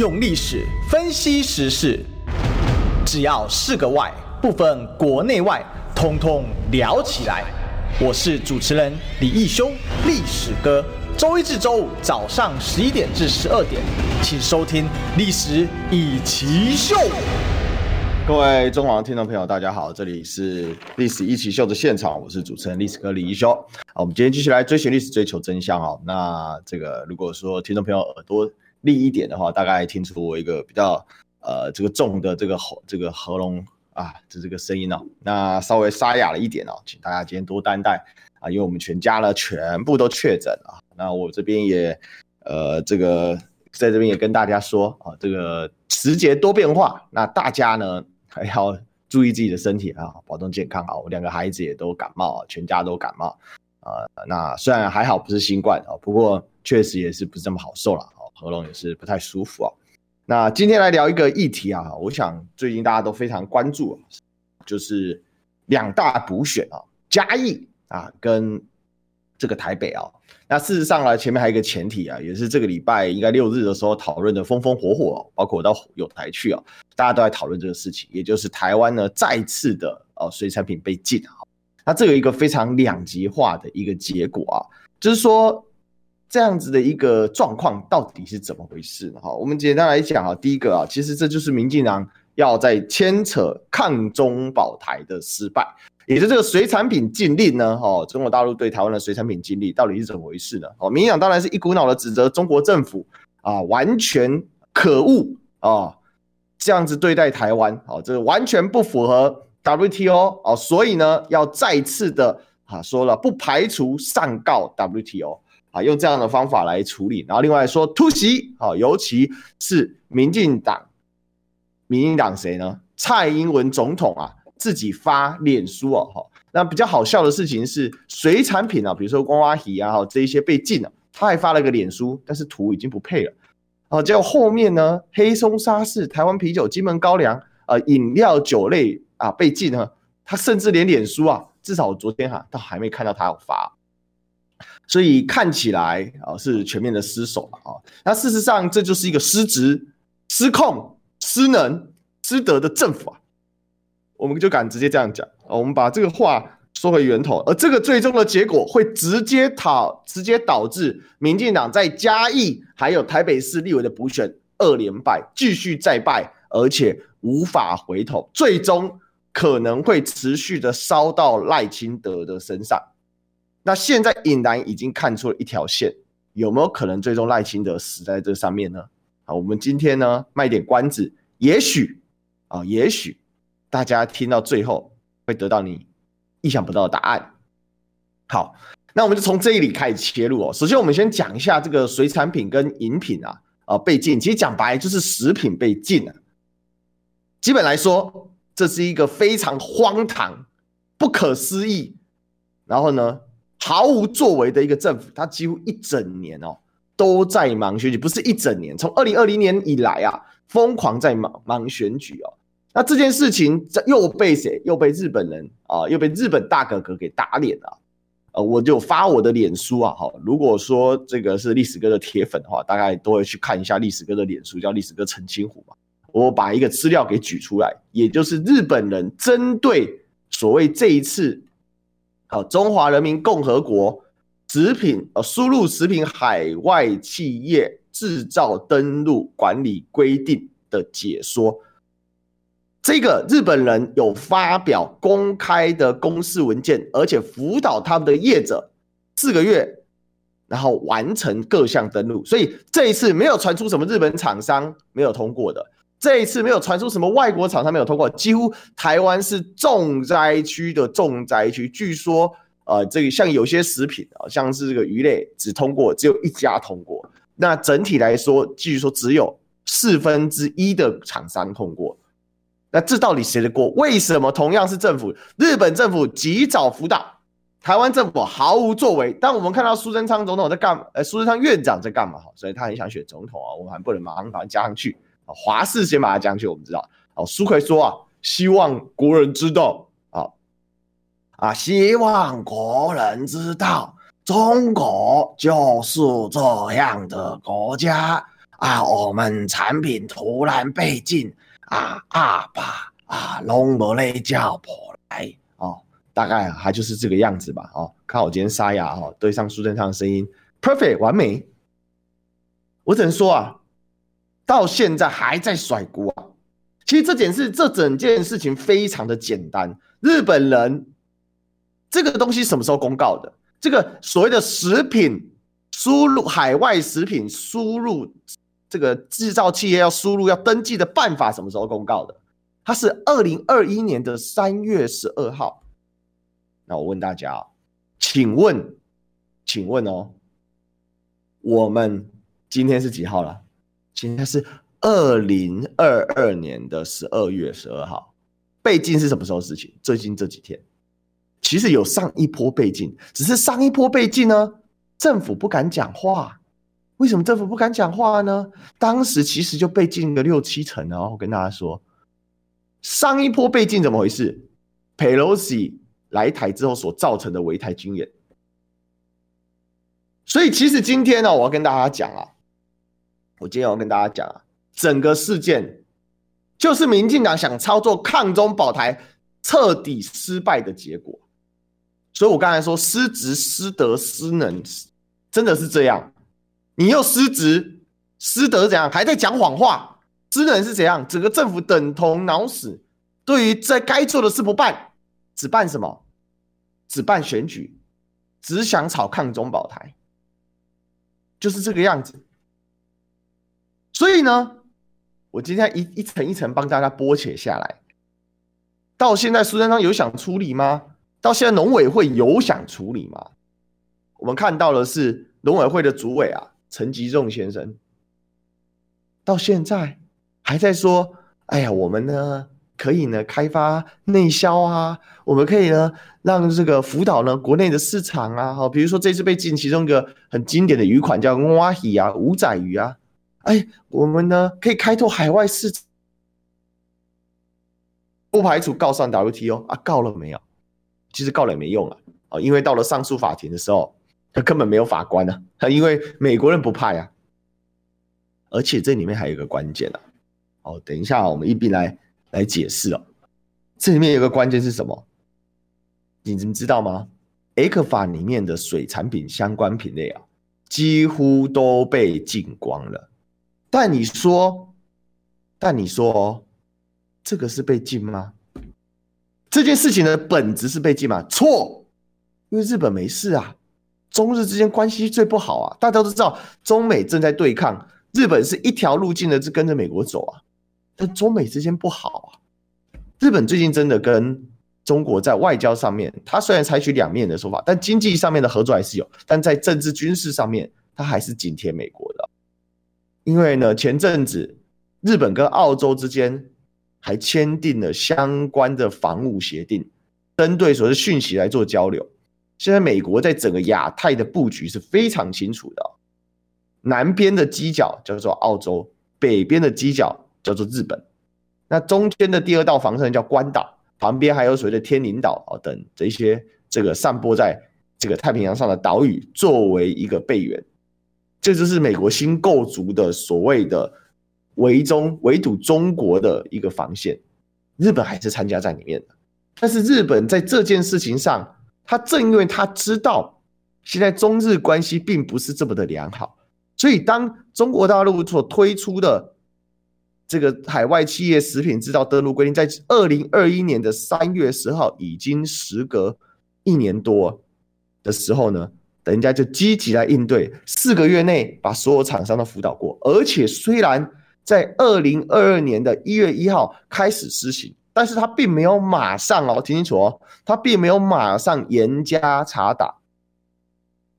用历史分析时事，只要是个“外”，不分国内外，通通聊起来。我是主持人李义修，历史哥。周一至周五早上十一点至十二点，请收听《历史一起秀》。各位中广听众朋友，大家好，这里是《历史一起秀》的现场，我是主持人历史哥李义修。好，我们今天继续来追寻历史，追求真相啊。那这个，如果说听众朋友耳朵利一点的话，大概听出我一个比较呃这个重的这个喉这个喉咙啊这这个声音哦，那稍微沙哑了一点哦，请大家今天多担待啊，因为我们全家呢全部都确诊了。那我这边也呃这个在这边也跟大家说啊，这个时节多变化，那大家呢还要注意自己的身体啊，保重健康啊。我两个孩子也都感冒啊，全家都感冒啊。那虽然还好不是新冠啊，不过确实也是不是这么好受了。喉咙也是不太舒服哦。那今天来聊一个议题啊，我想最近大家都非常关注啊，就是两大补选啊，嘉义啊跟这个台北啊。那事实上呢，前面还有一个前提啊，也是这个礼拜应该六日的时候讨论的风风火火，包括我到友台去啊，大家都在讨论这个事情，也就是台湾呢再次的呃水产品被禁啊。那这有一个非常两极化的一个结果啊，就是说。这样子的一个状况到底是怎么回事呢？哈，我们简单来讲啊，第一个啊，其实这就是民进党要在牵扯抗中保台的失败，也就是这个水产品禁令呢，哈，中国大陆对台湾的水产品禁令到底是怎么回事呢？哦，民进党当然是一股脑的指责中国政府啊，完全可恶啊，这样子对待台湾，啊，这完全不符合 WTO 啊，所以呢，要再次的啊说了，不排除上告 WTO。啊，用这样的方法来处理，然后另外说突袭，好，尤其是民进党，民进党谁呢？蔡英文总统啊，自己发脸书哦，哈，那比较好笑的事情是，水产品啊，比如说瓜娃鱼啊，这一些被禁了，他还发了个脸书，但是图已经不配了，啊，结果后面呢，黑松沙士、台湾啤酒、金门高粱，呃，饮料酒类啊被禁了，他甚至连脸书啊，至少我昨天哈、啊，都还没看到他有发。所以看起来啊是全面的失守了啊，那事实上这就是一个失职、失控、失能、失德的政府啊，我们就敢直接这样讲啊。我们把这个话说回源头，而这个最终的结果会直接导直接导致民进党在嘉义还有台北市立委的补选二连败，继续再败，而且无法回头，最终可能会持续的烧到赖清德的身上。那现在隐然已经看出了一条线，有没有可能最终赖清德死在这上面呢？好，我们今天呢卖点关子，也许啊，也许大家听到最后会得到你意想不到的答案。好，那我们就从这里开始切入哦。首先，我们先讲一下这个水产品跟饮品啊啊被禁，其实讲白就是食品被禁了。基本来说，这是一个非常荒唐、不可思议，然后呢，毫无作为的一个政府，他几乎一整年哦都在忙选举，不是一整年，从二零二零年以来啊，疯狂在忙忙选举哦。那这件事情又被谁？又被日本人啊，又被日本大哥哥给打脸了。呃，我就发我的脸书啊，哈，如果说这个是历史哥的铁粉的话，大概都会去看一下历史哥的脸书，叫历史哥陈清湖嘛。我把一个资料给举出来，也就是日本人针对所谓这一次。好，中华人民共和国食品呃输入食品海外企业制造登录管理规定的解说，这个日本人有发表公开的公示文件，而且辅导他们的业者四个月，然后完成各项登录，所以这一次没有传出什么日本厂商没有通过的。这一次没有传出什么外国厂商没有通过，几乎台湾是重灾区的重灾区。据说，呃，这个像有些食品啊，像是这个鱼类，只通过只有一家通过。那整体来说，据说只有四分之一的厂商通过。那这到底谁的锅？为什么同样是政府，日本政府及早辅导，台湾政府毫无作为？当我们看到苏贞昌总统在干，呃，苏贞昌院长在干嘛？哈，所以他很想选总统啊，我们还不能马上把他加上去。华氏先把它讲起，我们知道。哦，苏奎说啊，希望国人知道啊啊，希望国人知道，中国就是这样的国家啊，我们产品突然被禁啊啊吧啊，拢无咧叫破来哦，大概啊，还就是这个样子吧哦。看我今天沙哑哦，对上苏贞昌的声音，perfect 完美。我只能说啊，到现在还在甩锅啊。其实这件事，这整件事情非常的简单。日本人这个东西什么时候公告的？这个所谓的食品输入海外食品输入这个制造企业要输入要登记的办法什么时候公告的？它是二零二一年的三月十二号。那我问大家，请问，请问哦，我们今天是几号了？今天是。二零二二年的十二月十二号，被禁是什么时候事情？最近这几天，其实有上一波被禁，只是上一波被禁呢，政府不敢讲话。为什么政府不敢讲话呢？当时其实就被禁个六七成哦。我跟大家说，上一波被禁怎么回事？Pelosi 来台之后所造成的围台军演。所以其实今天呢，我要跟大家讲啊，我今天要跟大家讲啊。整个事件就是民进党想操作抗中保台彻底失败的结果，所以我刚才说失职、失德、失能，真的是这样。你又失职、失德怎样？还在讲谎话？失能是怎样？整个政府等同脑死，对于在该做的事不办，只办什么？只办选举，只想炒抗中保台，就是这个样子。所以呢？我今天一一层一层帮大家剥解下来，到现在苏贞昌有想处理吗？到现在农委会有想处理吗？我们看到的是农委会的主委啊，陈吉仲先生，到现在还在说：“哎呀，我们呢可以呢开发内销啊，我们可以呢让这个辅导呢国内的市场啊，好，比如说这次被禁其中一个很经典的鱼款叫蛙鱼啊，五仔鱼啊。”哎，我们呢可以开拓海外市场，不排除告上 WTO 啊，告了没有？其实告了也没用啊啊，因为到了上诉法庭的时候，他根本没有法官啊，他因为美国人不派啊，而且这里面还有一个关键啊，哦，等一下我们一并来来解释哦，这里面有个关键是什么？你们知道吗？A 克法里面的水产品相关品类啊，几乎都被禁光了。但你说，但你说，这个是被禁吗？这件事情的本质是被禁吗？错，因为日本没事啊，中日之间关系最不好啊，大家都知道中美正在对抗，日本是一条路径的，是跟着美国走啊，但中美之间不好啊，日本最近真的跟中国在外交上面，他虽然采取两面的说法，但经济上面的合作还是有，但在政治军事上面，他还是紧贴美国的。因为呢，前阵子日本跟澳洲之间还签订了相关的防务协定，针对所谓讯息来做交流。现在美国在整个亚太的布局是非常清楚的，南边的犄角叫做澳洲，北边的犄角叫做日本，那中间的第二道防线叫关岛，旁边还有所谓的天宁岛啊等这些这个散播在这个太平洋上的岛屿，作为一个备援。这就是美国新构筑的所谓的围中围堵中国的一个防线，日本还是参加在里面的。但是日本在这件事情上，他正因为他知道现在中日关系并不是这么的良好，所以当中国大陆所推出的这个海外企业食品制造登录规定，在二零二一年的三月十号，已经时隔一年多的时候呢。人家就积极来应对，四个月内把所有厂商都辅导过，而且虽然在二零二二年的一月一号开始施行，但是他并没有马上哦，听清楚哦，他并没有马上严加查打，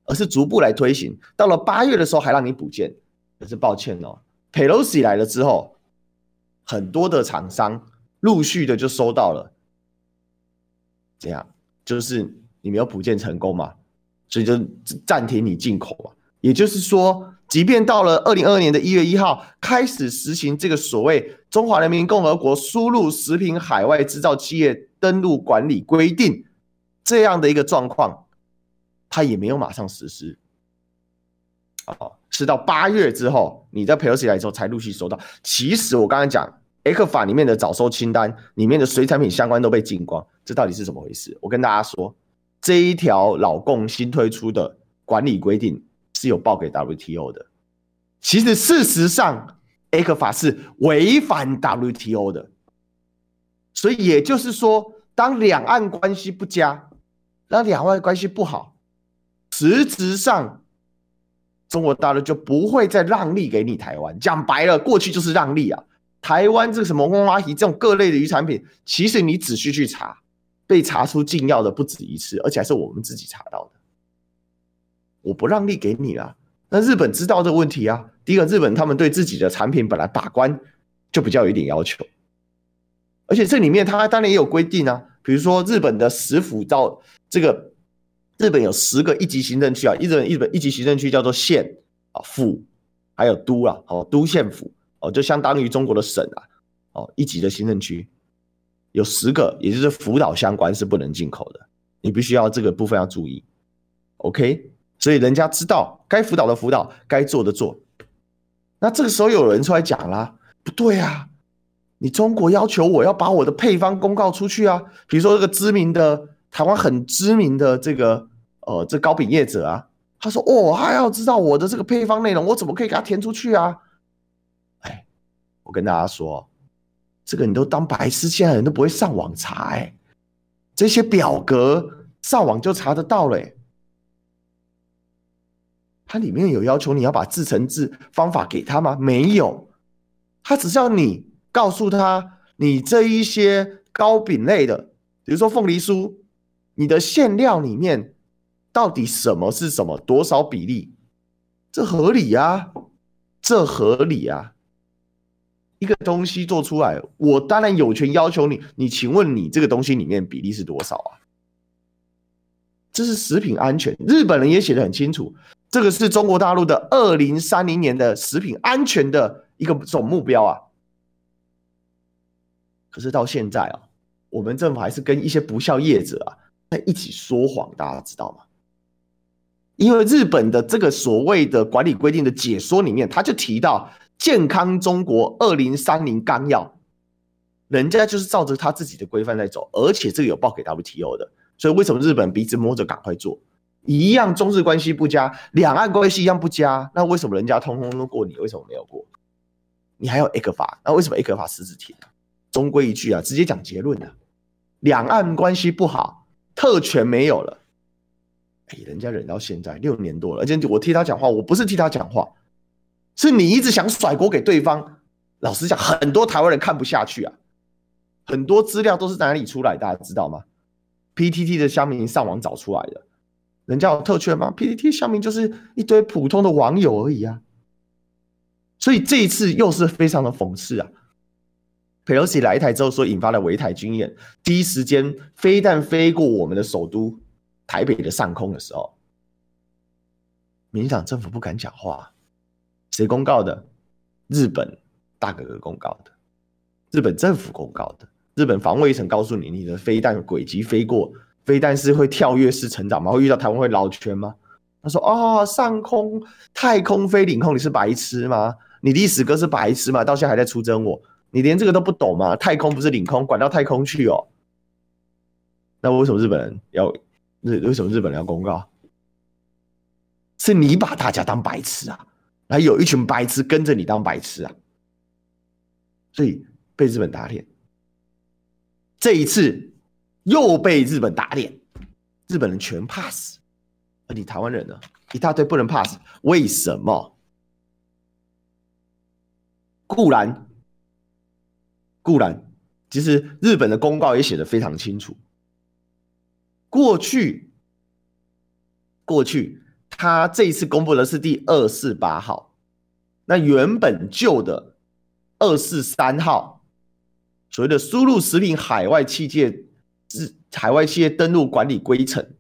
而是逐步来推行。到了八月的时候还让你补件，可是抱歉哦，Pelosi 来了之后，很多的厂商陆续的就收到了，这样就是你没有补件成功嘛？所以就暂停你进口啊，也就是说，即便到了二零二二年的一月一号开始实行这个所谓《中华人民共和国输入食品海外制造企业登录管理规定》这样的一个状况，它也没有马上实施。哦，是到八月之后，你在佩洛西来之后才陆续收到。其实我刚刚讲，ECFA 里面的早收清单里面的水产品相关都被禁光，这到底是怎么回事？我跟大家说，这一条老共新推出的管理规定是有报给 WTO 的。其实事实上，ECFA 是违反 WTO 的。所以也就是说，当两岸关系不佳，当两岸关系不好，实质上中国大陆就不会再让利给你台湾。讲白了，过去就是让利啊。台湾这个什么翁阿姨这种各类的鱼产品，其实你仔细去查，被查出禁药的不止一次，而且还是我们自己查到的。我不让利给你了，那日本知道这个问题啊。第一个，日本他们对自己的产品本来把关就比较有一点要求。而且这里面它当然也有规定啊，比如说日本的十府到这个日本有十个一级行政区啊，日本日本一级行政区叫做县啊府，还有都啊，哦都县府哦，就相当于中国的省啊，哦一级的行政区有十个，也就是福岛相关是不能进口的，你必须要这个部分要注意，OK，所以人家知道该辅导的辅导，该做的做，那这个时候有人出来讲啦，不对啊。你中国要求我要把我的配方公告出去啊，比如说这个知名的台湾很知名的这个呃这糕饼业者啊，他说哦，他要知道我的这个配方内容，我怎么可以给他填出去啊？哎，我跟大家说，这个你都当白痴，现在人都不会上网查哎，这些表格上网就查得到了，它里面有要求你要把制程制方法给他吗？没有，他只是要你。告诉他，你这一些糕饼类的，比如说凤梨酥，你的馅料里面到底什么是什么，多少比例，这合理啊，这合理啊。一个东西做出来，我当然有权要求你，你请问你这个东西里面比例是多少啊？这是食品安全，日本人也写的很清楚，这个是中国大陆的二零三零年的食品安全的一个总目标啊。可是到现在啊，我们政府还是跟一些不肖业者啊在一起说谎，大家知道吗？因为日本的这个所谓的管理规定的解说里面，他就提到《健康中国二零三零纲要》，人家就是照着他自己的规范在走，而且这个有报给 WTO 的，所以为什么日本鼻子摸着赶快做？一样中日关系不佳，两岸关系一样不佳，那为什么人家通通都过你，为什么没有过？你还有 A 克法那为什么 ECFA 死死停？终归一句啊，直接讲结论啊，两岸关系不好，特权没有了。哎，人家忍到现在六年多了，而且我替他讲话，我不是替他讲话，是你一直想甩锅给对方。老实讲，很多台湾人看不下去啊，很多资料都是哪里出来，大家知道吗？PTT 的乡民上网找出来的，人家有特权吗？PTT 乡民就是一堆普通的网友而已啊。所以这一次又是非常的讽刺啊。佩洛西来台之后，所引发的围台军演，第一时间飞弹飞过我们的首都台北的上空的时候，民进党政府不敢讲话，谁公告的？日本大哥哥公告的，日本政府公告的，日本防卫省告诉你，你的飞弹轨迹飞过，飞弹是会跳跃式成长吗？会遇到台湾会绕圈吗？他说：哦，上空太空飞领空，你是白痴吗？你历史哥是白痴吗？到现在还在出征我。你连这个都不懂吗？太空不是领空，管到太空去哦。那为什么日本人要日？为什么日本人要公告？是你把大家当白痴啊？还有一群白痴跟着你当白痴啊？所以被日本打脸。这一次又被日本打脸，日本人全怕死，而你台湾人呢？一大堆不能怕死，为什么？固然。固然，其实日本的公告也写得非常清楚。过去，过去他这一次公布的是第二四八号，那原本旧的二四三号，所谓的输入食品海外企业是海外企业登录管理规程，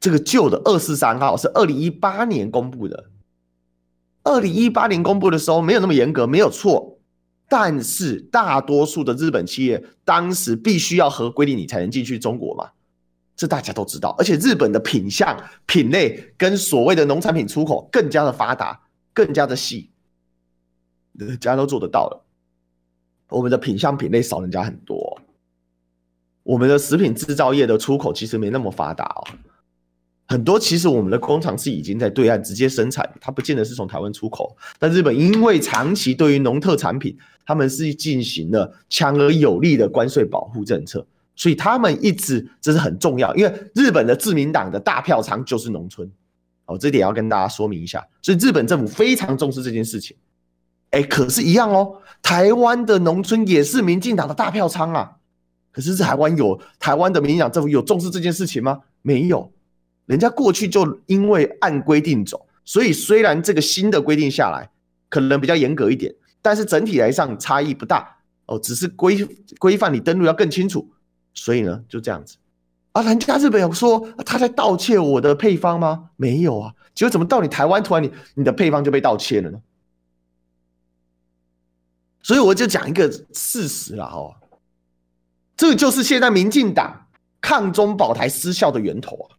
这个旧的二四三号是二零一八年公布的。二零一八年公布的时候没有那么严格，没有错。但是大多数的日本企业当时必须要合规定，你才能进去中国嘛，这大家都知道。而且日本的品相品类跟所谓的农产品出口更加的发达，更加的细，人家都做得到了。我们的品相品类少人家很多，我们的食品制造业的出口其实没那么发达哦。很多其实我们的工厂是已经在对岸直接生产，它不见得是从台湾出口。但日本因为长期对于农特产品，他们是进行了强而有力的关税保护政策，所以他们一直这是很重要。因为日本的自民党的大票仓就是农村，哦，这点要跟大家说明一下。所以日本政府非常重视这件事情。哎，可是，一样哦，台湾的农村也是民进党的大票仓啊。可是，台湾有台湾的民进党政府有重视这件事情吗？没有。人家过去就因为按规定走，所以虽然这个新的规定下来可能比较严格一点，但是整体来上差异不大哦，只是规规范你登录要更清楚，所以呢就这样子。啊，人家日本有说他在盗窃我的配方吗？没有啊，结果怎么到你台湾突然你你的配方就被盗窃了呢？所以我就讲一个事实了哦，这就是现在民进党抗中保台失效的源头啊。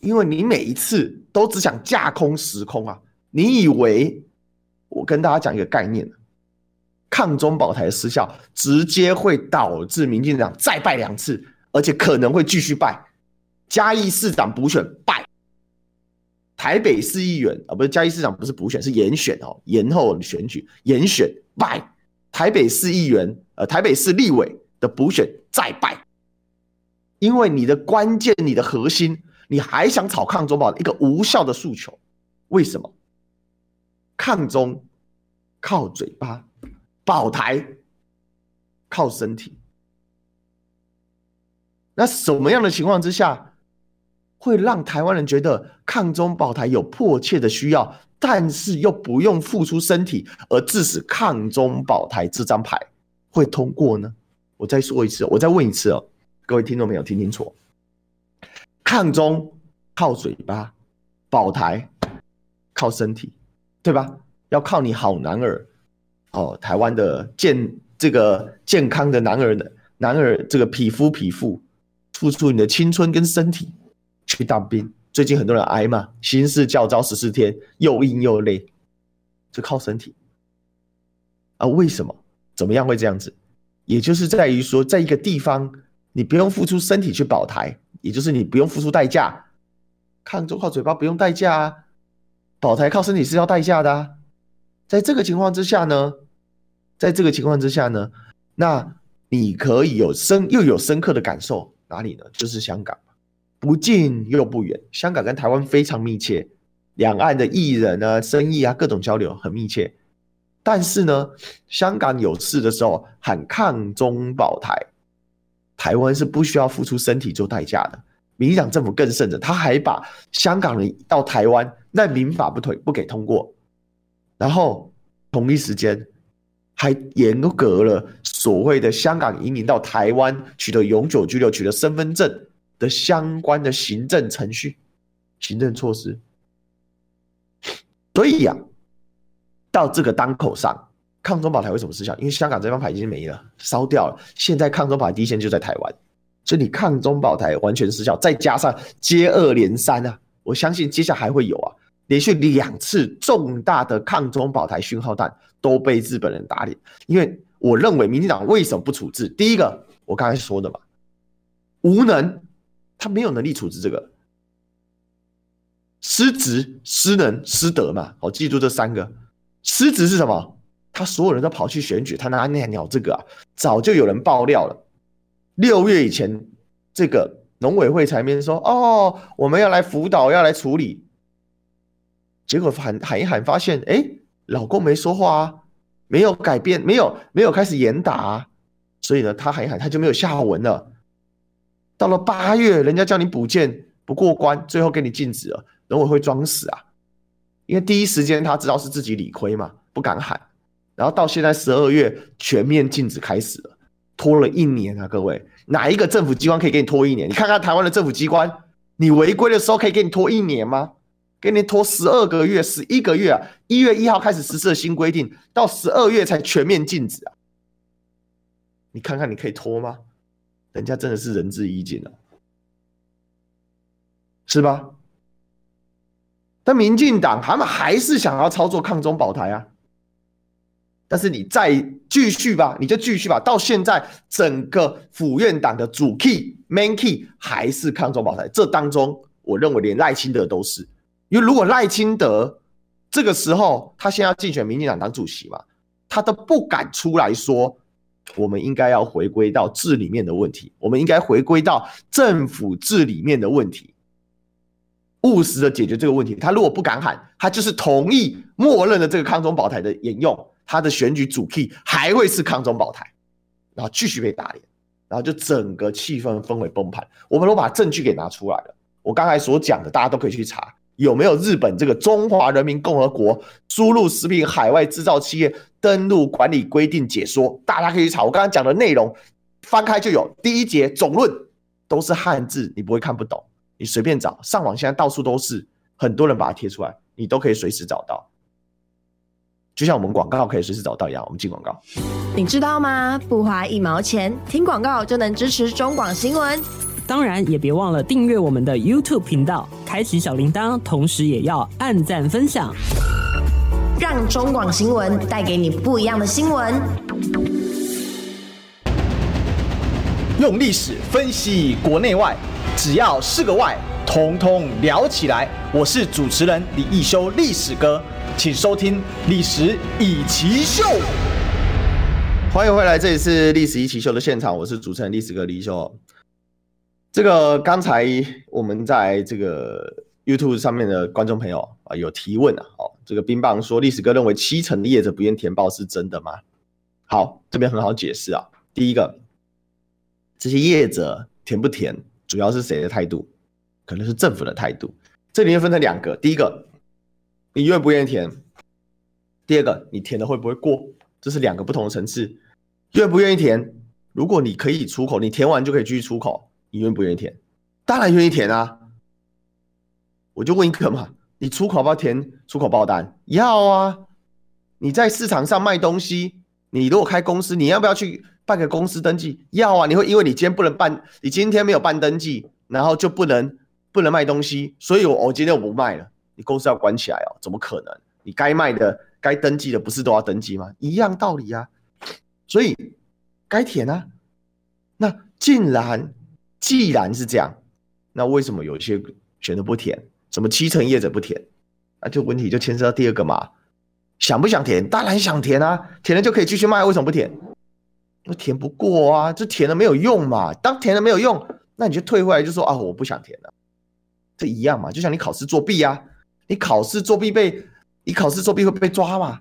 因为你每一次都只想架空时空啊！你以为我跟大家讲一个概念，抗中保台失效，直接会导致民进党再败两次，而且可能会继续败。嘉义市长补选败，台北市议员啊，不是嘉义市长不是补选是延选哦，延后选举延选败，台北市议员呃台北市立委的补选再败，因为你的关键，你的核心。你还想炒抗中保一个无效的诉求？为什么？抗中靠嘴巴，保台靠身体。那什么样的情况之下会让台湾人觉得抗中保台有迫切的需要，但是又不用付出身体，而致使抗中保台这张牌会通过呢？我再说一次，我再问一次哦，各位听众朋友听清楚。抗中靠嘴巴，保台靠身体，对吧？要靠你好男儿哦，台湾的健这个健康的男儿的男儿，这个匹夫匹妇，付出你的青春跟身体去当兵。最近很多人挨嘛，新式教招十四天，又硬又累，就靠身体啊？为什么？怎么样会这样子？也就是在于说，在一个地方，你不用付出身体去保台。也就是你不用付出代价，抗中靠嘴巴不用代价啊，保台靠身体是要代价的啊。在这个情况之下呢，在这个情况之下呢，那你可以有深又有深刻的感受哪里呢？就是香港，不近又不远，香港跟台湾非常密切，两岸的艺人啊、生意啊各种交流很密切。但是呢，香港有事的时候喊抗中保台。台湾是不需要付出身体做代价的，民进党政府更甚者，他还把香港人到台湾难民法不推不给通过，然后同一时间还严格了所谓的香港移民到台湾取得永久居留、取得身份证的相关的行政程序、行政措施。所以呀、啊，到这个当口上。抗中保台为什么失效？因为香港这张牌已经没了，烧掉了。现在抗中保台第一线就在台湾，所以你抗中保台完全失效。再加上接二连三啊，我相信接下来还会有啊，连续两次重大的抗中保台讯号弹都被日本人打脸。因为我认为民进党为什么不处置？第一个，我刚才说的嘛，无能，他没有能力处置这个，失职、失能、失德嘛。好，记住这三个，失职是什么？他所有人都跑去选举，他哪里鸟这个啊？早就有人爆料了。六月以前，这个农委会才面说：“哦，我们要来辅导，要来处理。”结果喊喊一喊，发现哎，老公没说话啊，没有改变，没有没有开始严打啊，所以呢，他喊一喊，他就没有下文了。到了八月，人家叫你补件不过关，最后给你禁止了。农委会装死啊，因为第一时间他知道是自己理亏嘛，不敢喊。然后到现在十二月全面禁止开始了，拖了一年啊！各位，哪一个政府机关可以给你拖一年？你看看台湾的政府机关，你违规的时候可以给你拖一年吗？给你拖十二个月、十一个月啊！一月一号开始实施的新规定，到十二月才全面禁止啊！你看看你可以拖吗？人家真的是仁至义尽了。是吧？但民进党他们还是想要操作抗中保台啊。但是你再继续吧，你就继续吧。到现在，整个府院党的主 key、main key 还是抗中保台。这当中，我认为连赖清德都是，因为如果赖清德这个时候他现在要竞选民进党党主席嘛，他都不敢出来说，我们应该要回归到治里面的问题，我们应该回归到政府治里面的问题，务实的解决这个问题。他如果不敢喊，他就是同意默认的这个抗中保台的沿用。他的选举主 key 还会是抗中保台，然后继续被打脸，然后就整个气氛氛围崩盘。我们都把证据给拿出来了。我刚才所讲的，大家都可以去查，有没有日本这个中华人民共和国输入食品海外制造企业登录管理规定解说，大家可以去查。我刚刚讲的内容，翻开就有第一节总论，都是汉字，你不会看不懂。你随便找，上网现在到处都是，很多人把它贴出来，你都可以随时找到。就像我们广告可以随时找到一样，我们进广告。你知道吗？不花一毛钱，听广告就能支持中广新闻。当然，也别忘了订阅我们的 YouTube 频道，开启小铃铛，同时也要按赞分享，让中广新闻带给你不一样的新闻。用历史分析国内外，只要是个“外”，统统聊起来。我是主持人李一修，历史哥。请收听《历史以奇秀》，欢迎回来，这里是《历史一奇秀》的现场，我是主持人历史哥李一修。这个刚才我们在这个 YouTube 上面的观众朋友啊，有提问啊，哦，这个冰棒说历史哥认为七成的业者不愿填报是真的吗？好，这边很好解释啊。第一个，这些业者填不填，主要是谁的态度？可能是政府的态度。这里面分成两个，第一个。你愿不愿意填？第二个，你填的会不会过？这是两个不同的层次。愿不愿意填？如果你可以出口，你填完就可以继续出口，你愿不愿意填？当然愿意填啊！我就问一个嘛，你出口要不要填出口报单？要啊！你在市场上卖东西，你如果开公司，你要不要去办个公司登记？要啊！你会因为你今天不能办，你今天没有办登记，然后就不能不能卖东西，所以我我今天我不卖了。你公司要关起来哦？怎么可能？你该卖的、该登记的，不是都要登记吗？一样道理啊。所以该填啊。那竟然既然是这样，那为什么有些选择不填？什么七成业者不填？那就问题就牵涉到第二个嘛。想不想填？当然想填啊。填了就可以继续卖，为什么不填？那填不过啊，这填了没有用嘛。当填了没有用，那你就退回来就说啊，我不想填了。这一样嘛，就像你考试作弊啊。你考试作弊被，你考试作弊会被抓嘛？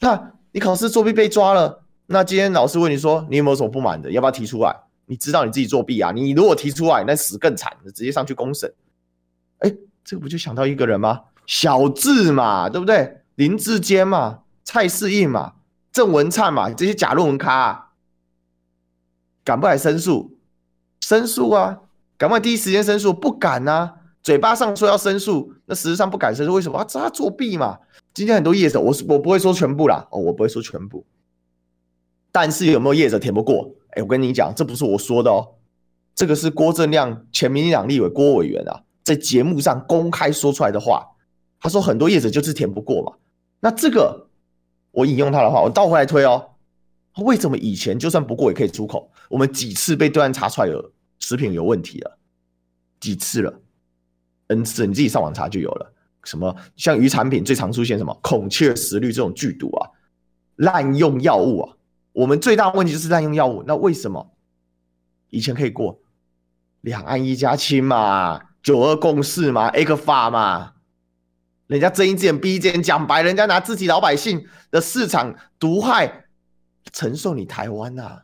那你考试作弊被抓了，那今天老师问你说，你有没有什么不满的？要不要提出来？你知道你自己作弊啊？你如果提出来，那死更惨，直接上去公审。哎，这个不就想到一个人吗？小智嘛，对不对？林志坚嘛，蔡适应嘛，郑文灿嘛，这些假论文咖，啊，敢不敢申诉？申诉啊！敢不敢第一时间申诉？不敢啊！嘴巴上说要申诉，那实质上不敢申诉，为什么？啊，他作弊嘛。今天很多业者，我是我不会说全部啦，哦，我不会说全部。但是有没有业者填不过？哎，我跟你讲，这不是我说的哦，这个是郭正亮前民进党立委郭委员啊，在节目上公开说出来的话。他说很多业者就是填不过嘛。那这个我引用他的话，我倒回来推哦。为什么以前就算不过也可以出口？我们几次被对岸查出来有食品有问题了，几次了？N 次，你自己上网查就有了。什么像鱼产品最常出现什么孔雀石绿这种剧毒啊，滥用药物啊。我们最大的问题就是滥用药物。那为什么以前可以过？两岸一家亲嘛，九二共识嘛，A 个法嘛。人家睁一只眼闭一只眼，讲白，人家拿自己老百姓的市场毒害承受你台湾呐。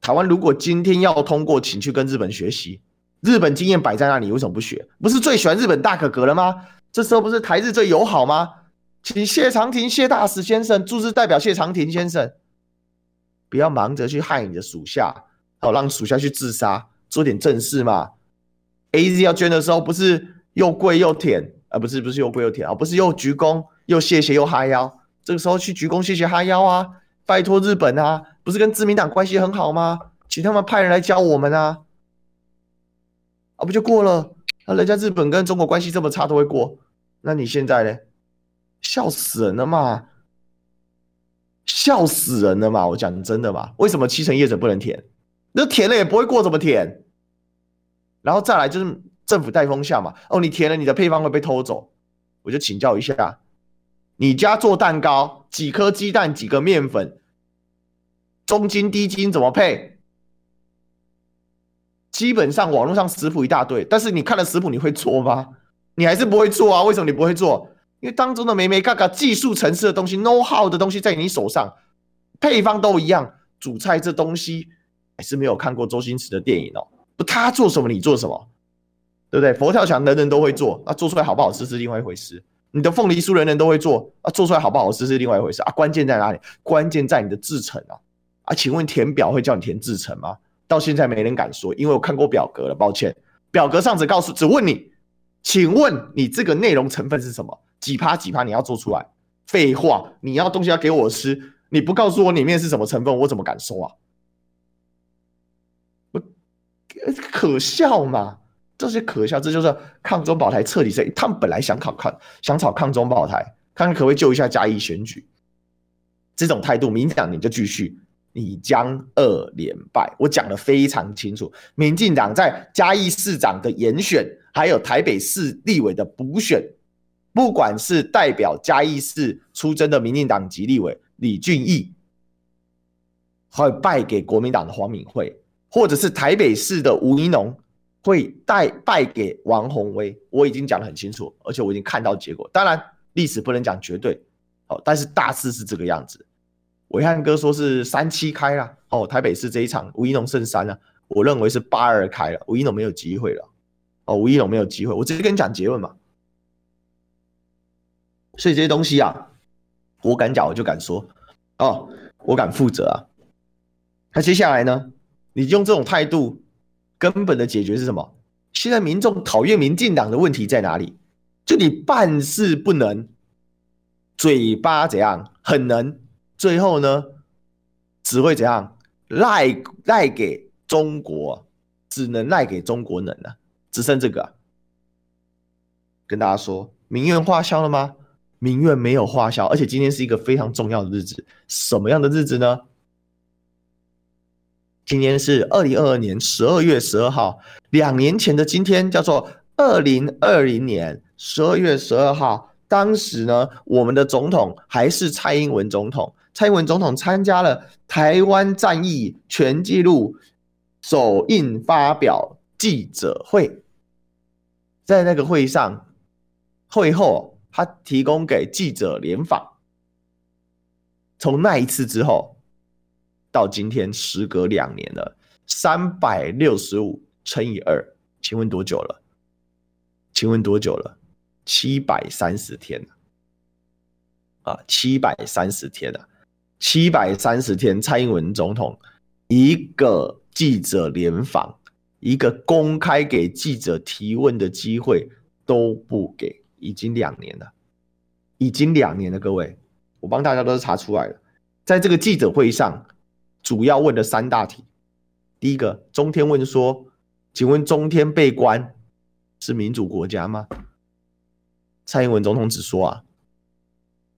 台湾如果今天要通过，请去跟日本学习。日本经验摆在那里，为什么不学？不是最喜欢日本大哥哥了吗？这时候不是台日最友好吗？请谢长廷谢大使先生，驻日代表谢长廷先生，不要忙着去害你的属下，好让属下去自杀，做点正事嘛。AZ 要捐的时候，不是又跪又舔，啊，不是不是又跪又舔啊，不是又鞠躬又谢谢又哈腰，这个时候去鞠躬谢谢哈腰啊，拜托日本啊，不是跟自民党关系很好吗？请他们派人来教我们啊。啊，不就过了？那人家日本跟中国关系这么差都会过，那你现在呢？笑死人了嘛！笑死人了嘛！我讲真的嘛，为什么七成业者不能填？那填了也不会过，怎么填？然后再来就是政府带风向嘛。哦，你填了，你的配方会被偷走。我就请教一下，你家做蛋糕几颗鸡蛋几个面粉，中筋低筋怎么配？基本上网络上食谱一大堆，但是你看了食谱你会做吗？你还是不会做啊？为什么你不会做？因为当中的眉眉角角技术层次的东西，know how 的东西在你手上，配方都一样。主菜这东西还是没有看过周星驰的电影哦。不，他做什么你做什么。对不对？佛跳墙人人都会做，那做出来好不好吃是另外一回事。你的凤梨酥人人都会做，啊，做出来好不好吃是另外一回事啊。关键在哪里？关键在你的制程啊！啊，请问填表会叫你填制程吗？到现在没人敢说，因为我看过表格了，抱歉，表格上只告诉只问你，请问你这个内容成分是什么？几趴几趴你要做出来？废话，你要东西要给我吃，你不告诉我里面是什么成分，我怎么敢收啊？我可笑嘛？这些可笑，这就是抗中保台彻底是，他们本来想考抗，想炒抗中保台，看看可不可以救一下嘉义选举。这种态度，民进党你就继续，你将二连败。我讲的非常清楚，民进党在嘉义市长的严选，还有台北市立委的补选，不管是代表嘉义市出征的民进党籍立委李俊毅，会败给国民党的黄敏惠，或者是台北市的吴怡农。会带败给王鸿薇，我已经讲得很清楚，而且我已经看到结果。当然，历史不能讲绝对，哦，但是大致是这个样子。伟汉哥说是三七开了，哦，台北市这一场吴怡农胜三了，我认为是八二开了，吴怡农没有机会了，哦，吴怡农没有机会，我直接跟你讲结论嘛。所以这些东西啊，我敢讲，我就敢说，哦，我敢负责啊。那接下来呢，你用这种态度。根本的解决是什么？现在民众讨厌民进党的问题在哪里？就你办事不能，嘴巴怎样很能，最后呢，只会怎样赖赖给中国，只能赖给中国人了，只剩这个啊。跟大家说，民怨化消了吗？民怨没有花销，而且今天是一个非常重要的日子，什么样的日子呢？今天是二零二二年十二月十二号，两年前的今天叫做二零二零年十二月十二号。当时呢，我们的总统还是蔡英文总统。蔡英文总统参加了台湾战役全纪录首映发表记者会，在那个会议上，会后他提供给记者联访。从那一次之后。到今天时隔两年了，三百六十五乘以二，请问多久了？请问多久了？七百三十天啊，七百三十天了，七百三十天。蔡英文总统一个记者联访，一个公开给记者提问的机会都不给，已经两年了，已经两年了。各位，我帮大家都是查出来了，在这个记者会上。主要问的三大题，第一个，中天问说，请问中天被关是民主国家吗？蔡英文总统只说啊，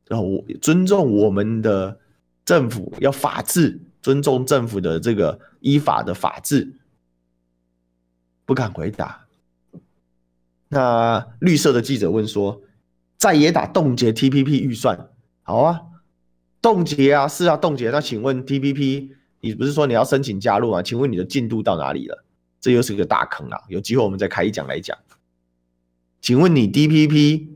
然后我尊重我们的政府要法治，尊重政府的这个依法的法治，不敢回答。那绿色的记者问说，在野党冻结 TPP 预算，好啊，冻结啊，是啊，冻结。那请问 TPP？你不是说你要申请加入吗？请问你的进度到哪里了？这又是个大坑啊！有机会我们再开一讲来讲。请问你 DPP？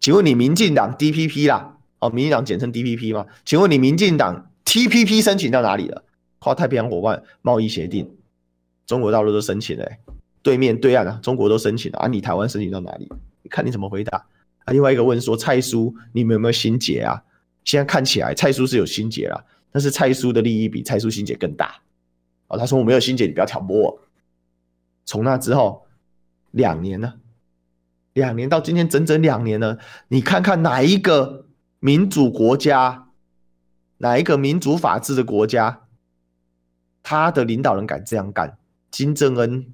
请问你民进党 DPP 啦？哦，民进党简称 DPP 吗？请问你民进党 TPP 申请到哪里了？跨太平洋伙伴贸易协定，中国大陆都申请了，对面对岸啊，中国都申请了啊，你台湾申请到哪里？你看你怎么回答？啊，另外一个问说蔡叔，你们有没有心结啊？现在看起来蔡叔是有心结了。但是蔡叔的利益比蔡叔心结更大，哦，他说我没有心结，你不要挑拨我。从那之后两年了，两年到今天整整两年了，你看看哪一个民主国家，哪一个民主法治的国家，他的领导人敢这样干？金正恩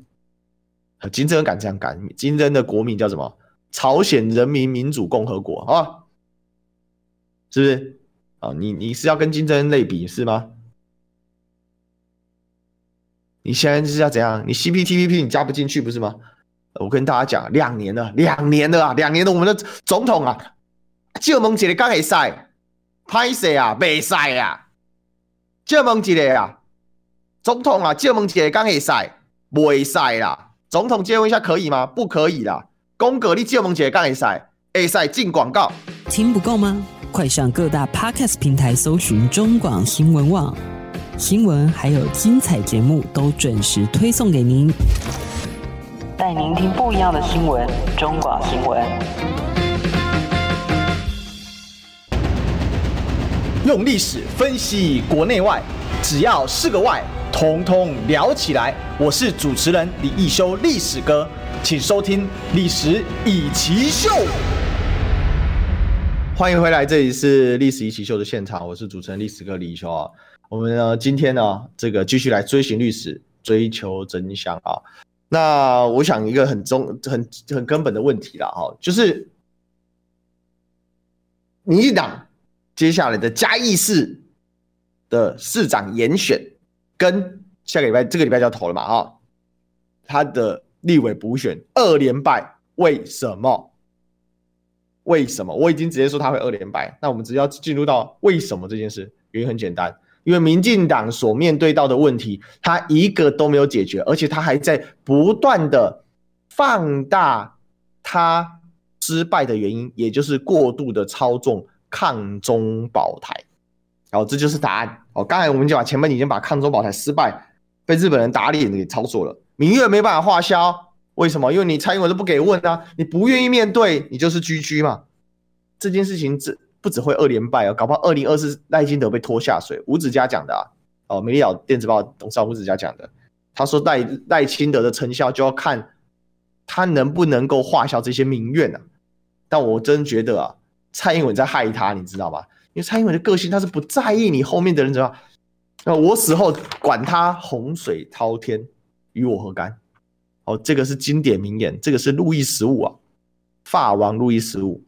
金正恩敢这样干？金正恩的国名叫什么？朝鲜人民民主共和国啊，是不是？啊，你你是要跟金正恩类比是吗？你现在是要怎样？你 CPTPP 你加不进去不是吗？我跟大家讲，两年了，两年了啊，两年了，我们的总统啊，就问一个刚会使，歹势啊，未使啊，就问一个啊，总统啊，就问一个刚会使，未使啦，总统借问一下可以吗？不可以啦，公格你就问一个刚会使，会使进广告，听不够吗？快上各大 Podcast 平台搜寻中广新闻网，新闻还有精彩节目都准时推送给您。带您听不一样的新闻，中广新闻。用历史分析国内外，只要是个“外”，统统聊起来。我是主持人李易修，历史哥，请收听《历史易起秀》。欢迎回来，这里是《历史易起秀》的现场，我是主持人历史哥李易修啊。我们呢，今天呢，这个继续来追寻历史，追求真相啊。那我想一个很中很很根本的问题了哈，就是民进党接下来的嘉义市的市长严选，跟下个礼拜这个礼拜就要投了嘛哈，他的立委补选二连败，为什么？为什么？我已经直接说他会二连败，那我们直接要进入到为什么这件事，原因很简单。因为民进党所面对到的问题，他一个都没有解决，而且他还在不断的放大他失败的原因，也就是过度的操纵抗中保台。哦，这就是答案。哦，刚才我们就把前面已经把抗中保台失败被日本人打脸给操作了，民怨没办法化消。为什么？因为你蔡英文都不给问啊，你不愿意面对，你就是居居嘛。这件事情这。不只会二连败哦，搞不好二零二四赖清德被拖下水。吴子嘉讲的啊，哦，美丽岛电子报董事长吴子嘉讲的，他说赖赖清德的成效就要看他能不能够化消这些民怨啊。但我真觉得啊，蔡英文在害他，你知道吗？因为蔡英文的个性，他是不在意你后面的人怎么样。那我死后管他洪水滔天，与我何干？哦，这个是经典名言，这个是路易十五啊，法王路易十五。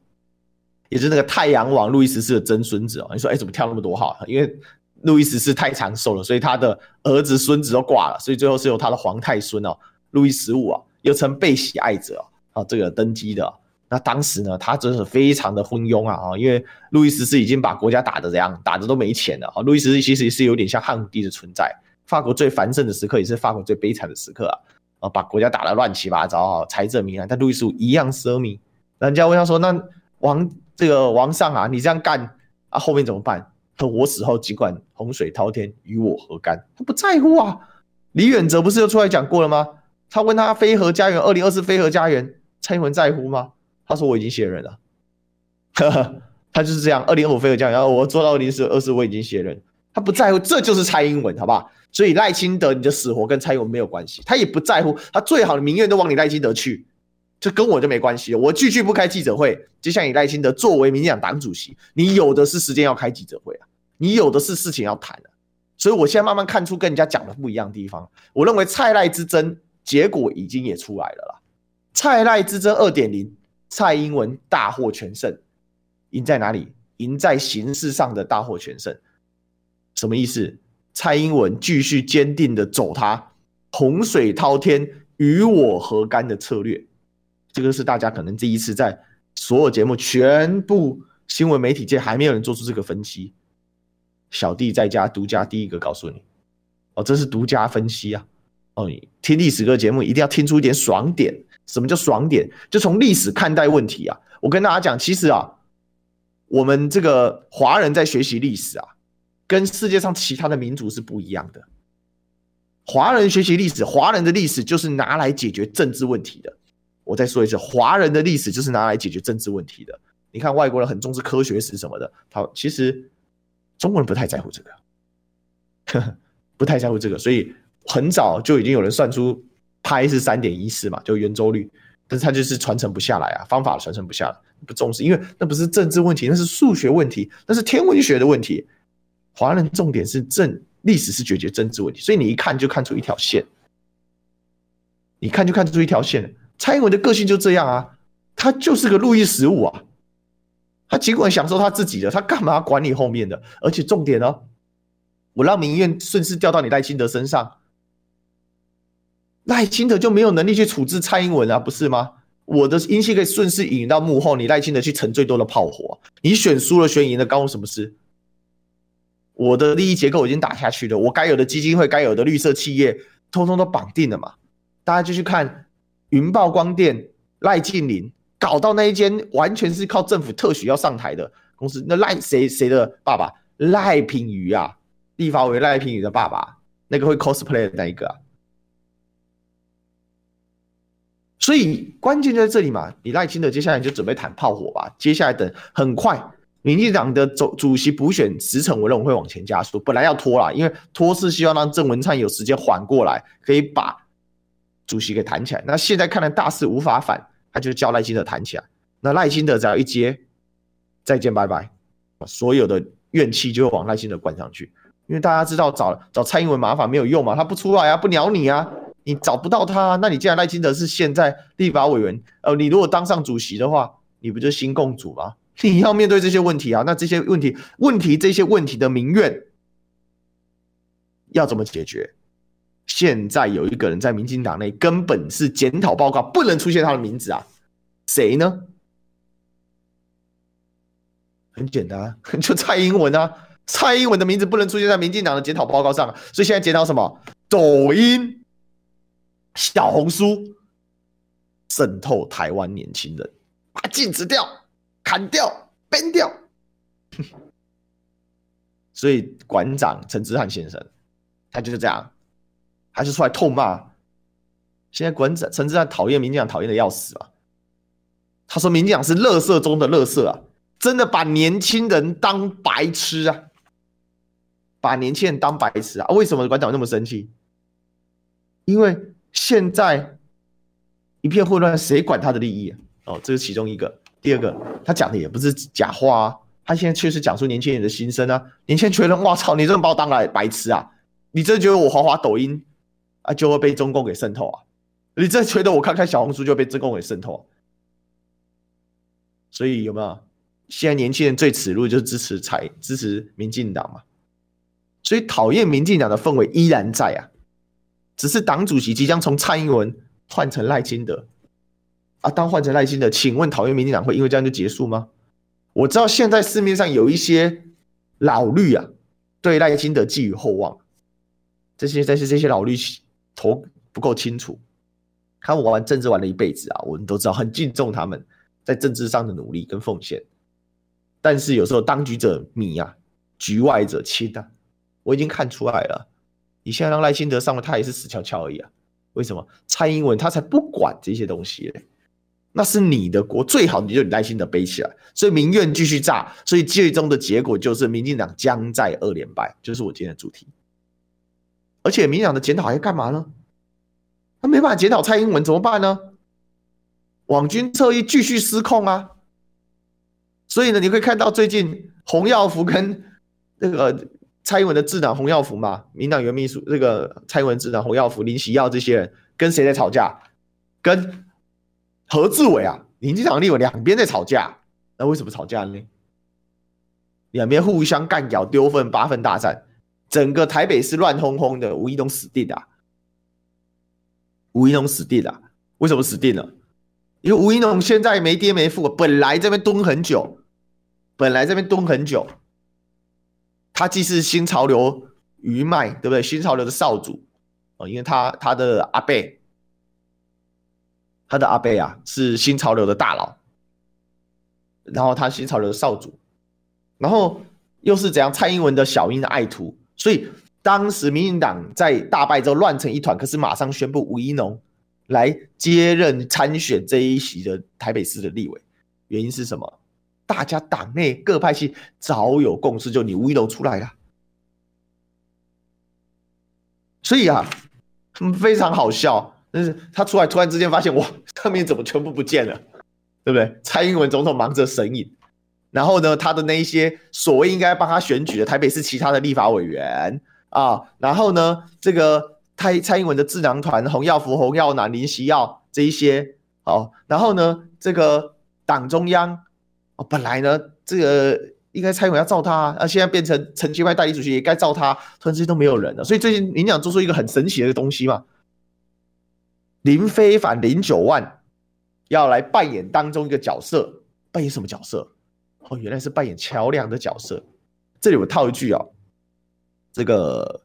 也是那个太阳王路易十四的曾孙子哦，你说哎，怎么跳那么多号？因为路易十四太长寿了，所以他的儿子孙子都挂了，所以最后是由他的皇太孙哦，路易十五啊，又称被喜爱者啊，这个登基的。那当时呢，他真是非常的昏庸啊啊，因为路易十四已经把国家打得这样，打得都没钱了啊。路易十四其实是有点像汉武帝的存在，法国最繁盛的时刻，也是法国最悲惨的时刻啊，啊，把国家打得乱七八糟啊，财政糜烂，但路易十五一样奢靡。人家问他说，那王。这个王上啊，你这样干啊，后面怎么办？他我死后尽管洪水滔天，与我何干？他不在乎啊。李远哲不是又出来讲过了吗？他问他非核家园，二零二四非核家园，蔡英文在乎吗？他说我已经卸任了。呵呵，他就是这样。二零二五非核家园，然后我做到二零二四我已经卸任。他不在乎，这就是蔡英文，好不好？所以赖清德你的死活跟蔡英文没有关系，他也不在乎，他最好的民怨都往你赖清德去。这跟我就没关系了。我继续不开记者会。就像你赖清德作为民进党党主席，你有的是时间要开记者会啊，你有的是事情要谈啊。所以我现在慢慢看出跟人家讲的不一样的地方。我认为蔡赖之争结果已经也出来了啦。蔡赖之争二点零，蔡英文大获全胜，赢在哪里？赢在形式上的大获全胜。什么意思？蔡英文继续坚定的走他洪水滔天，与我何干的策略。这个是大家可能第一次在所有节目、全部新闻媒体界还没有人做出这个分析。小弟在家独家第一个告诉你，哦，这是独家分析啊！哦，你听历史歌节目一定要听出一点爽点。什么叫爽点？就从历史看待问题啊！我跟大家讲，其实啊，我们这个华人在学习历史啊，跟世界上其他的民族是不一样的。华人学习历史，华人的历史就是拿来解决政治问题的。我再说一次，华人的历史就是拿来解决政治问题的。你看外国人很重视科学史什么的，他其实中国人不太在乎这个，不太在乎这个，所以很早就已经有人算出拍是三点一四嘛，就圆周率，但是他就是传承不下来啊，方法传承不下来，不重视，因为那不是政治问题，那是数学问题，那是天文学的问题。华人重点是政历史是解决政治问题，所以你一看就看出一条线。你看就看出一条线。蔡英文的个性就这样啊，他就是个路易十五啊。他尽管享受他自己的，他干嘛管你后面的？而且重点呢，我让民怨顺势调到你赖清德身上，赖清德就没有能力去处置蔡英文啊，不是吗？我的音信可以顺势引到幕后，你赖清德去承最多的炮火。你选输了选赢了，关我什么事？我的利益结构已经打下去了，我该有的基金会、该有的绿色企业，通通都绑定了嘛。大家就去看云豹光电赖静林。搞到那一间完全是靠政府特许要上台的公司，那赖谁谁的爸爸赖品妤啊，立法委赖品妤的爸爸，那个会 cosplay 的那一个啊。所以关键就在这里嘛，你赖清德接下来就准备谈炮火吧。接下来等很快，民进党的主主席补选时程，我认为会往前加速。本来要拖啦，因为拖是希望让郑文灿有时间缓过来，可以把主席给谈起来。那现在看来大势无法反。他就叫赖清德谈起来，那赖清德只要一接，再见拜拜，所有的怨气就会往赖清德灌上去。因为大家知道找找蔡英文麻烦没有用嘛，他不出来啊，不鸟你啊，你找不到他，那你既然赖清德是现在立法委员，呃，你如果当上主席的话，你不就新共主吗？你要面对这些问题啊，那这些问题问题这些问题的民怨要怎么解决？现在有一个人在民进党内根本是检讨报告不能出现他的名字啊，谁呢？很简单，就蔡英文啊，蔡英文的名字不能出现在民进党的检讨报告上，所以现在检讨什么？抖音、小红书渗透台湾年轻人，把禁止掉、砍掉、ban 掉。所以馆长陈之汉先生，他就是这样。还是出来痛骂，现在馆长陈之汉讨厌民进党，讨厌的要死啊！他说民进党是垃圾中的垃圾啊，真的把年轻人当白痴啊，把年轻人当白痴啊！为什么馆长那么生气？因为现在一片混乱，谁管他的利益啊？哦，这是其中一个。第二个，他讲的也不是假话啊，他现在确实讲出年轻人的心声啊。年轻人觉得，哇操，你真的把我当来白痴啊？你真的觉得我滑滑抖音？啊，就会被中共给渗透啊！你真觉得我看看小红书就被中共给渗透？所以有没有？现在年轻人最耻辱就是支持财支持民进党嘛？所以讨厌民进党的氛围依然在啊，只是党主席即将从蔡英文换成赖清德啊。当换成赖清德，请问讨厌民进党会因为这样就结束吗？我知道现在市面上有一些老绿啊，对赖清德寄予厚望，这些但是这些老绿。头不够清楚，他们玩政治玩了一辈子啊，我们都知道很敬重他们在政治上的努力跟奉献。但是有时候当局者迷啊，局外者清啊，我已经看出来了。你现在让赖清德上了，他也是死翘翘而已啊。为什么？蔡英文他才不管这些东西嘞，那是你的国，最好你就赖清德背起来。所以民怨继续炸，所以最终的结果就是民进党将在二连败，就是我今天的主题。而且民进党的检讨还要干嘛呢？他没办法检讨蔡英文怎么办呢？网军侧翼继续失控啊！所以呢，你会看到最近洪耀福跟那个蔡英文的智囊洪耀福嘛，民党原秘书这个蔡英文智囊洪耀福、林喜耀这些人跟谁在吵架？跟何志伟啊，民进党立委两边在吵架。那为什么吵架呢？两边互相干掉、丢粪、八粪大战。整个台北市乱哄哄的，吴怡农死定了。吴怡农死定了，为什么死定了？因为吴怡农现在没爹没父，本来这边蹲很久，本来这边蹲很久。他既是新潮流余脉，对不对？新潮流的少主哦，因为他他的阿伯，他的阿伯啊是新潮流的大佬，然后他新潮流的少主，然后又是怎样？蔡英文的小英的爱徒。所以当时民进党在大败之后乱成一团，可是马上宣布吴怡农来接任参选这一席的台北市的立委，原因是什么？大家党内各派系早有共识，就你吴怡农出来了。所以啊，非常好笑，但是他出来突然之间发现，哇，上面怎么全部不见了，对不对？蔡英文总统忙着神隐。然后呢，他的那一些所谓应该帮他选举的台北市其他的立法委员啊，然后呢，这个蔡蔡英文的智囊团洪耀福、洪耀南、林锡耀这一些，好，然后呢，这个党中央哦，本来呢，这个应该蔡英文要罩他，啊，现在变成陈其迈代理主席也该罩他，突然之间都没有人了，所以最近民进党做出一个很神奇的东西嘛，林非凡、林九万要来扮演当中一个角色，扮演什么角色？哦，原来是扮演桥梁的角色。这里我套一句啊，这个。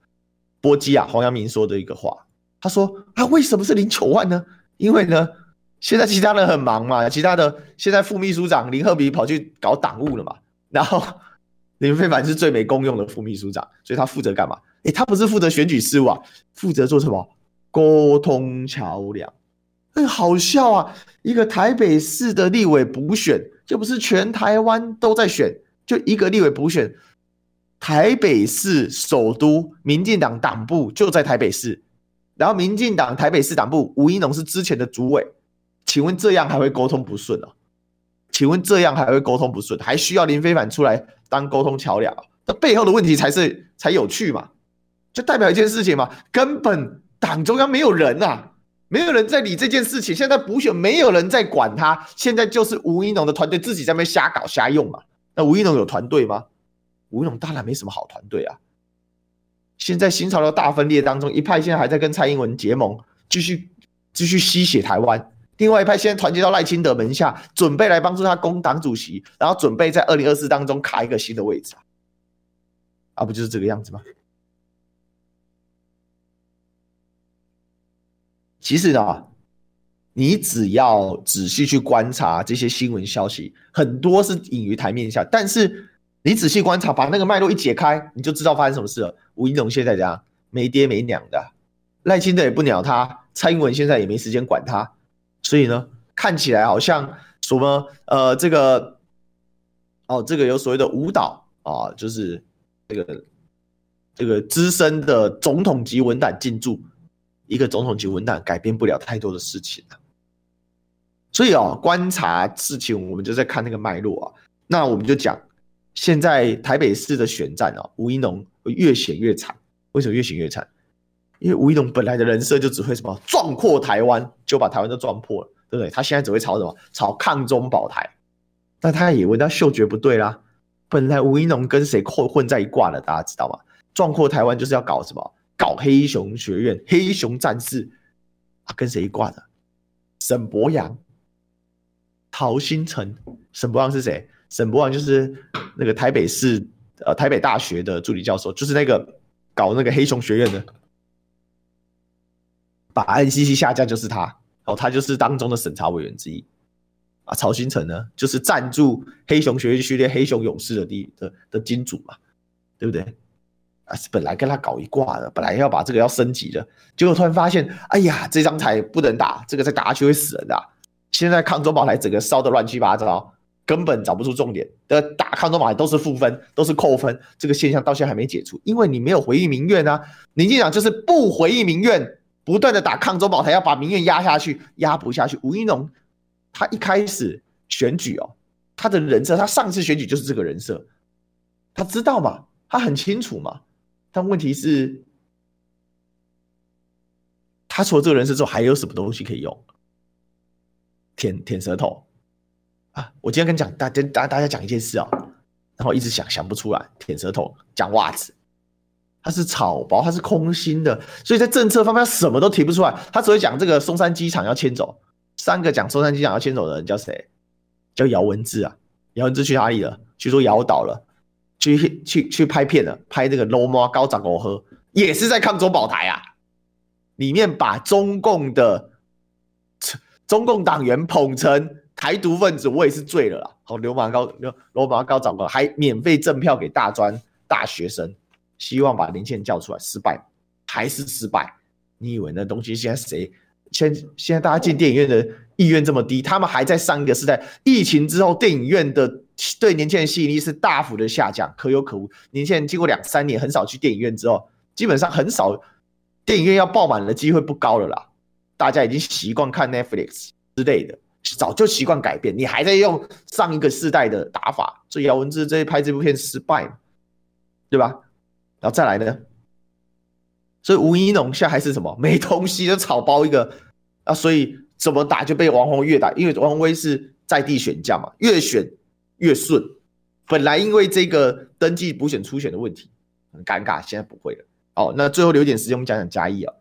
波基啊，黄阳明说的一个话，他说啊，为什么是零九万呢？因为呢，现在其他人很忙嘛，其他的现在副秘书长林鹤比跑去搞党务了嘛，然后 林飞凡是最没功用的副秘书长，所以他负责干嘛？诶，他不是负责选举事务啊，负责做什么？沟通桥梁。哎，好笑啊！一个台北市的立委补选，就不是全台湾都在选，就一个立委补选。台北市首都，民进党党部就在台北市，然后民进党台北市党部吴怡农是之前的主委，请问这样还会沟通不顺啊？请问这样还会沟通不顺，还需要林飞凡出来当沟通桥梁？那背后的问题才是才有趣嘛？就代表一件事情嘛，根本党中央没有人啊，没有人在理这件事情。现在补选没有人在管他，现在就是吴怡农的团队自己在那边瞎搞瞎用嘛。那吴怡农有团队吗？吴怡农当然没什么好团队啊！现在新潮流大分裂当中，一派现在还在跟蔡英文结盟，继续继续吸血台湾；另外一派现在团结到赖清德门下，准备来帮助他攻党主席，然后准备在二零二四当中卡一个新的位置啊！啊，不就是这个样子吗？其实呢，你只要仔细去观察这些新闻消息，很多是隐于台面下，但是。你仔细观察，把那个脉络一解开，你就知道发生什么事了。吴怡龙现在怎样？没爹没娘的，赖清德也不鸟他，蔡英文现在也没时间管他，所以呢，看起来好像什么呃，这个哦，这个有所谓的舞蹈啊，就是这个这个资深的总统级文胆进驻，一个总统级文胆改变不了太多的事情。所以哦，观察事情，我们就在看那个脉络啊。那我们就讲。现在台北市的选战啊，吴怡农越选越惨。为什么越选越惨？因为吴怡农本来的人设就只会什么壮阔台湾，就把台湾都撞破了，对不对？他现在只会炒什么？炒抗中保台。那他也闻到嗅觉不对啦。本来吴怡农跟谁混混在一挂了？大家知道吗？壮阔台湾就是要搞什么？搞黑熊学院、黑熊战士啊，跟谁一挂的？沈博洋、陶兴诚。沈博洋是谁？沈博洋就是那个台北市呃台北大学的助理教授，就是那个搞那个黑熊学院的，把 NCC 下架就是他哦，他就是当中的审查委员之一啊。曹新成呢，就是赞助黑熊学院训练黑熊勇士的第一的的金主嘛，对不对？啊，是本来跟他搞一挂的，本来要把这个要升级的，结果突然发现，哎呀，这张牌不能打，这个再打下去会死人的。现在抗中保台整个烧的乱七八糟。根本找不出重点的打抗中保台都是负分，都是扣分，这个现象到现在还没解除，因为你没有回应民怨啊。民进党就是不回应民怨，不断的打抗中保台，要把民怨压下去，压不下去。吴怡农他一开始选举哦，他的人设，他上次选举就是这个人设，他知道嘛，他很清楚嘛。但问题是，他除了这个人设之后，还有什么东西可以用？舔舔舌头。啊！我今天跟讲大跟大大家讲一件事啊，然后一直想想不出来，舔舌头讲袜子，它是草包，它是空心的，所以在政策方面他什么都提不出来。他只会讲这个松山机场要迁走，三个讲松山机场要迁走的人叫谁？叫姚文智啊。姚文智去哪里了？去说姚岛了，去去去拍片了，拍这个罗摩高长狗喝，也是在抗中保台啊。里面把中共的中共党员捧成。台独分子，我也是醉了啦！好，流氓高流氓高长官还免费赠票给大专大学生，希望把年轻人叫出来，失败还是失败？你以为那东西现在谁？现现在大家进电影院的意愿这么低，他们还在上一个时代。疫情之后，电影院的对年轻人吸引力是大幅的下降，可有可无。年轻人经过两三年很少去电影院之后，基本上很少电影院要爆满的机会不高了啦。大家已经习惯看 Netflix 之类的。早就习惯改变，你还在用上一个世代的打法，所以姚文智这拍这部片失败，对吧？然后再来呢，所以吴怡农现在还是什么没东西就草包一个啊，所以怎么打就被王宏越打，因为王宏威是在地选将嘛，越选越顺。本来因为这个登记补选初选的问题很尴尬，现在不会了。哦，那最后留点时间，我们讲讲嘉义啊。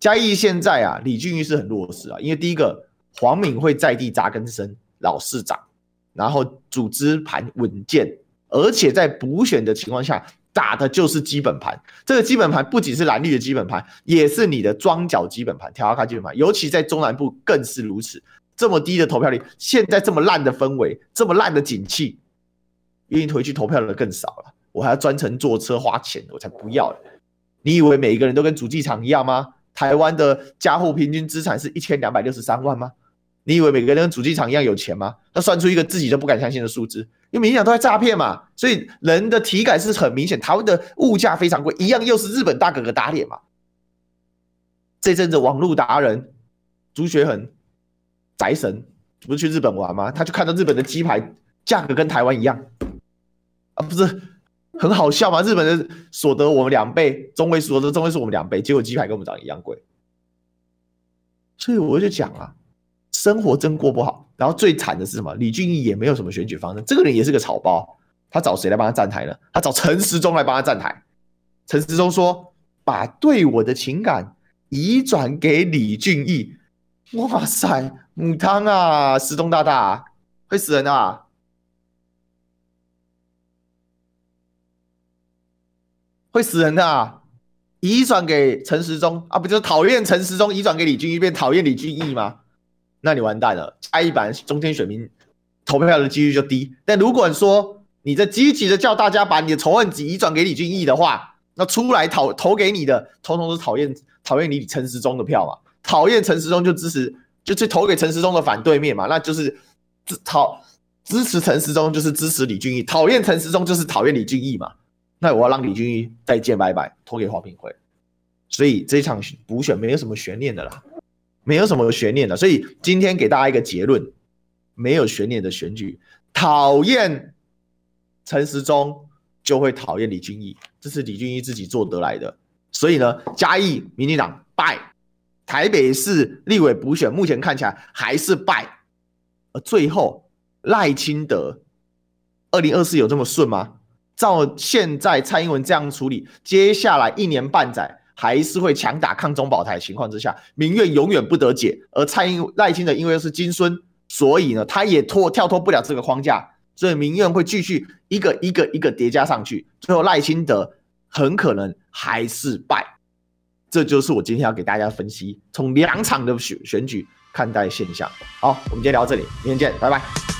嘉义现在啊，李俊玉是很弱势啊，因为第一个黄敏惠在地扎根深，老市长，然后组织盘稳健，而且在补选的情况下打的就是基本盘。这个基本盘不仅是蓝绿的基本盘，也是你的庄脚基本盘、条卡基本盘，尤其在中南部更是如此。这么低的投票率，现在这么烂的氛围，这么烂的景气。愿意回去投票的更少了，我还要专程坐车花钱，我才不要。你以为每一个人都跟主机厂一样吗？台湾的家户平均资产是一千两百六十三万吗？你以为每个人跟主机厂一样有钱吗？他算出一个自己都不敢相信的数字，因为民进党都在诈骗嘛，所以人的体感是很明显。台湾的物价非常贵，一样又是日本大哥哥打脸嘛。这阵子网络达人朱学恒宅神不是去日本玩吗？他就看到日本的鸡排价格跟台湾一样。啊，不是很好笑吗？日本的所得我们两倍，中位所得中位数我们两倍，结果鸡排跟我们长一样贵，所以我就讲啊，生活真过不好。然后最惨的是什么？李俊毅也没有什么选举方针，这个人也是个草包。他找谁来帮他站台呢？他找陈时中来帮他站台。陈时中说：“把对我的情感移转给李俊毅。”哇塞，母汤啊，时中大大会死人啊！会死人的啊！移转给陈时中啊，不就是讨厌陈时中，移转给李俊毅，变讨厌李俊毅吗？那你完蛋了，下一版中天选民投票的几率就低。但如果说你在积极的叫大家把你的仇恨值移转给李俊毅的话，那出来投投给你的，通通是讨厌讨厌你陈时中的票嘛？讨厌陈时中就支持，就去投给陈时中的反对面嘛？那就是支讨支持陈时中就是支持李俊毅，讨厌陈时中就是讨厌李俊毅嘛？那我要让李俊毅再见拜拜，投给黄平辉，所以这场补选没有什么悬念的啦，没有什么悬念的，所以今天给大家一个结论，没有悬念的选举，讨厌陈时中就会讨厌李俊毅，这是李俊毅自己做得来的，所以呢，嘉义民进党败，台北市立委补选目前看起来还是败，而最后赖清德二零二四有这么顺吗？照现在蔡英文这样处理，接下来一年半载还是会强打抗中保台情况之下，民怨永远不得解。而蔡英赖清德因为是金孙，所以呢，他也脱跳脱不了这个框架，所以民怨会继续一个一个一个叠加上去，最后赖清德很可能还是败。这就是我今天要给大家分析，从两场的选选举看待现象。好，我们今天聊到这里，明天见，拜拜。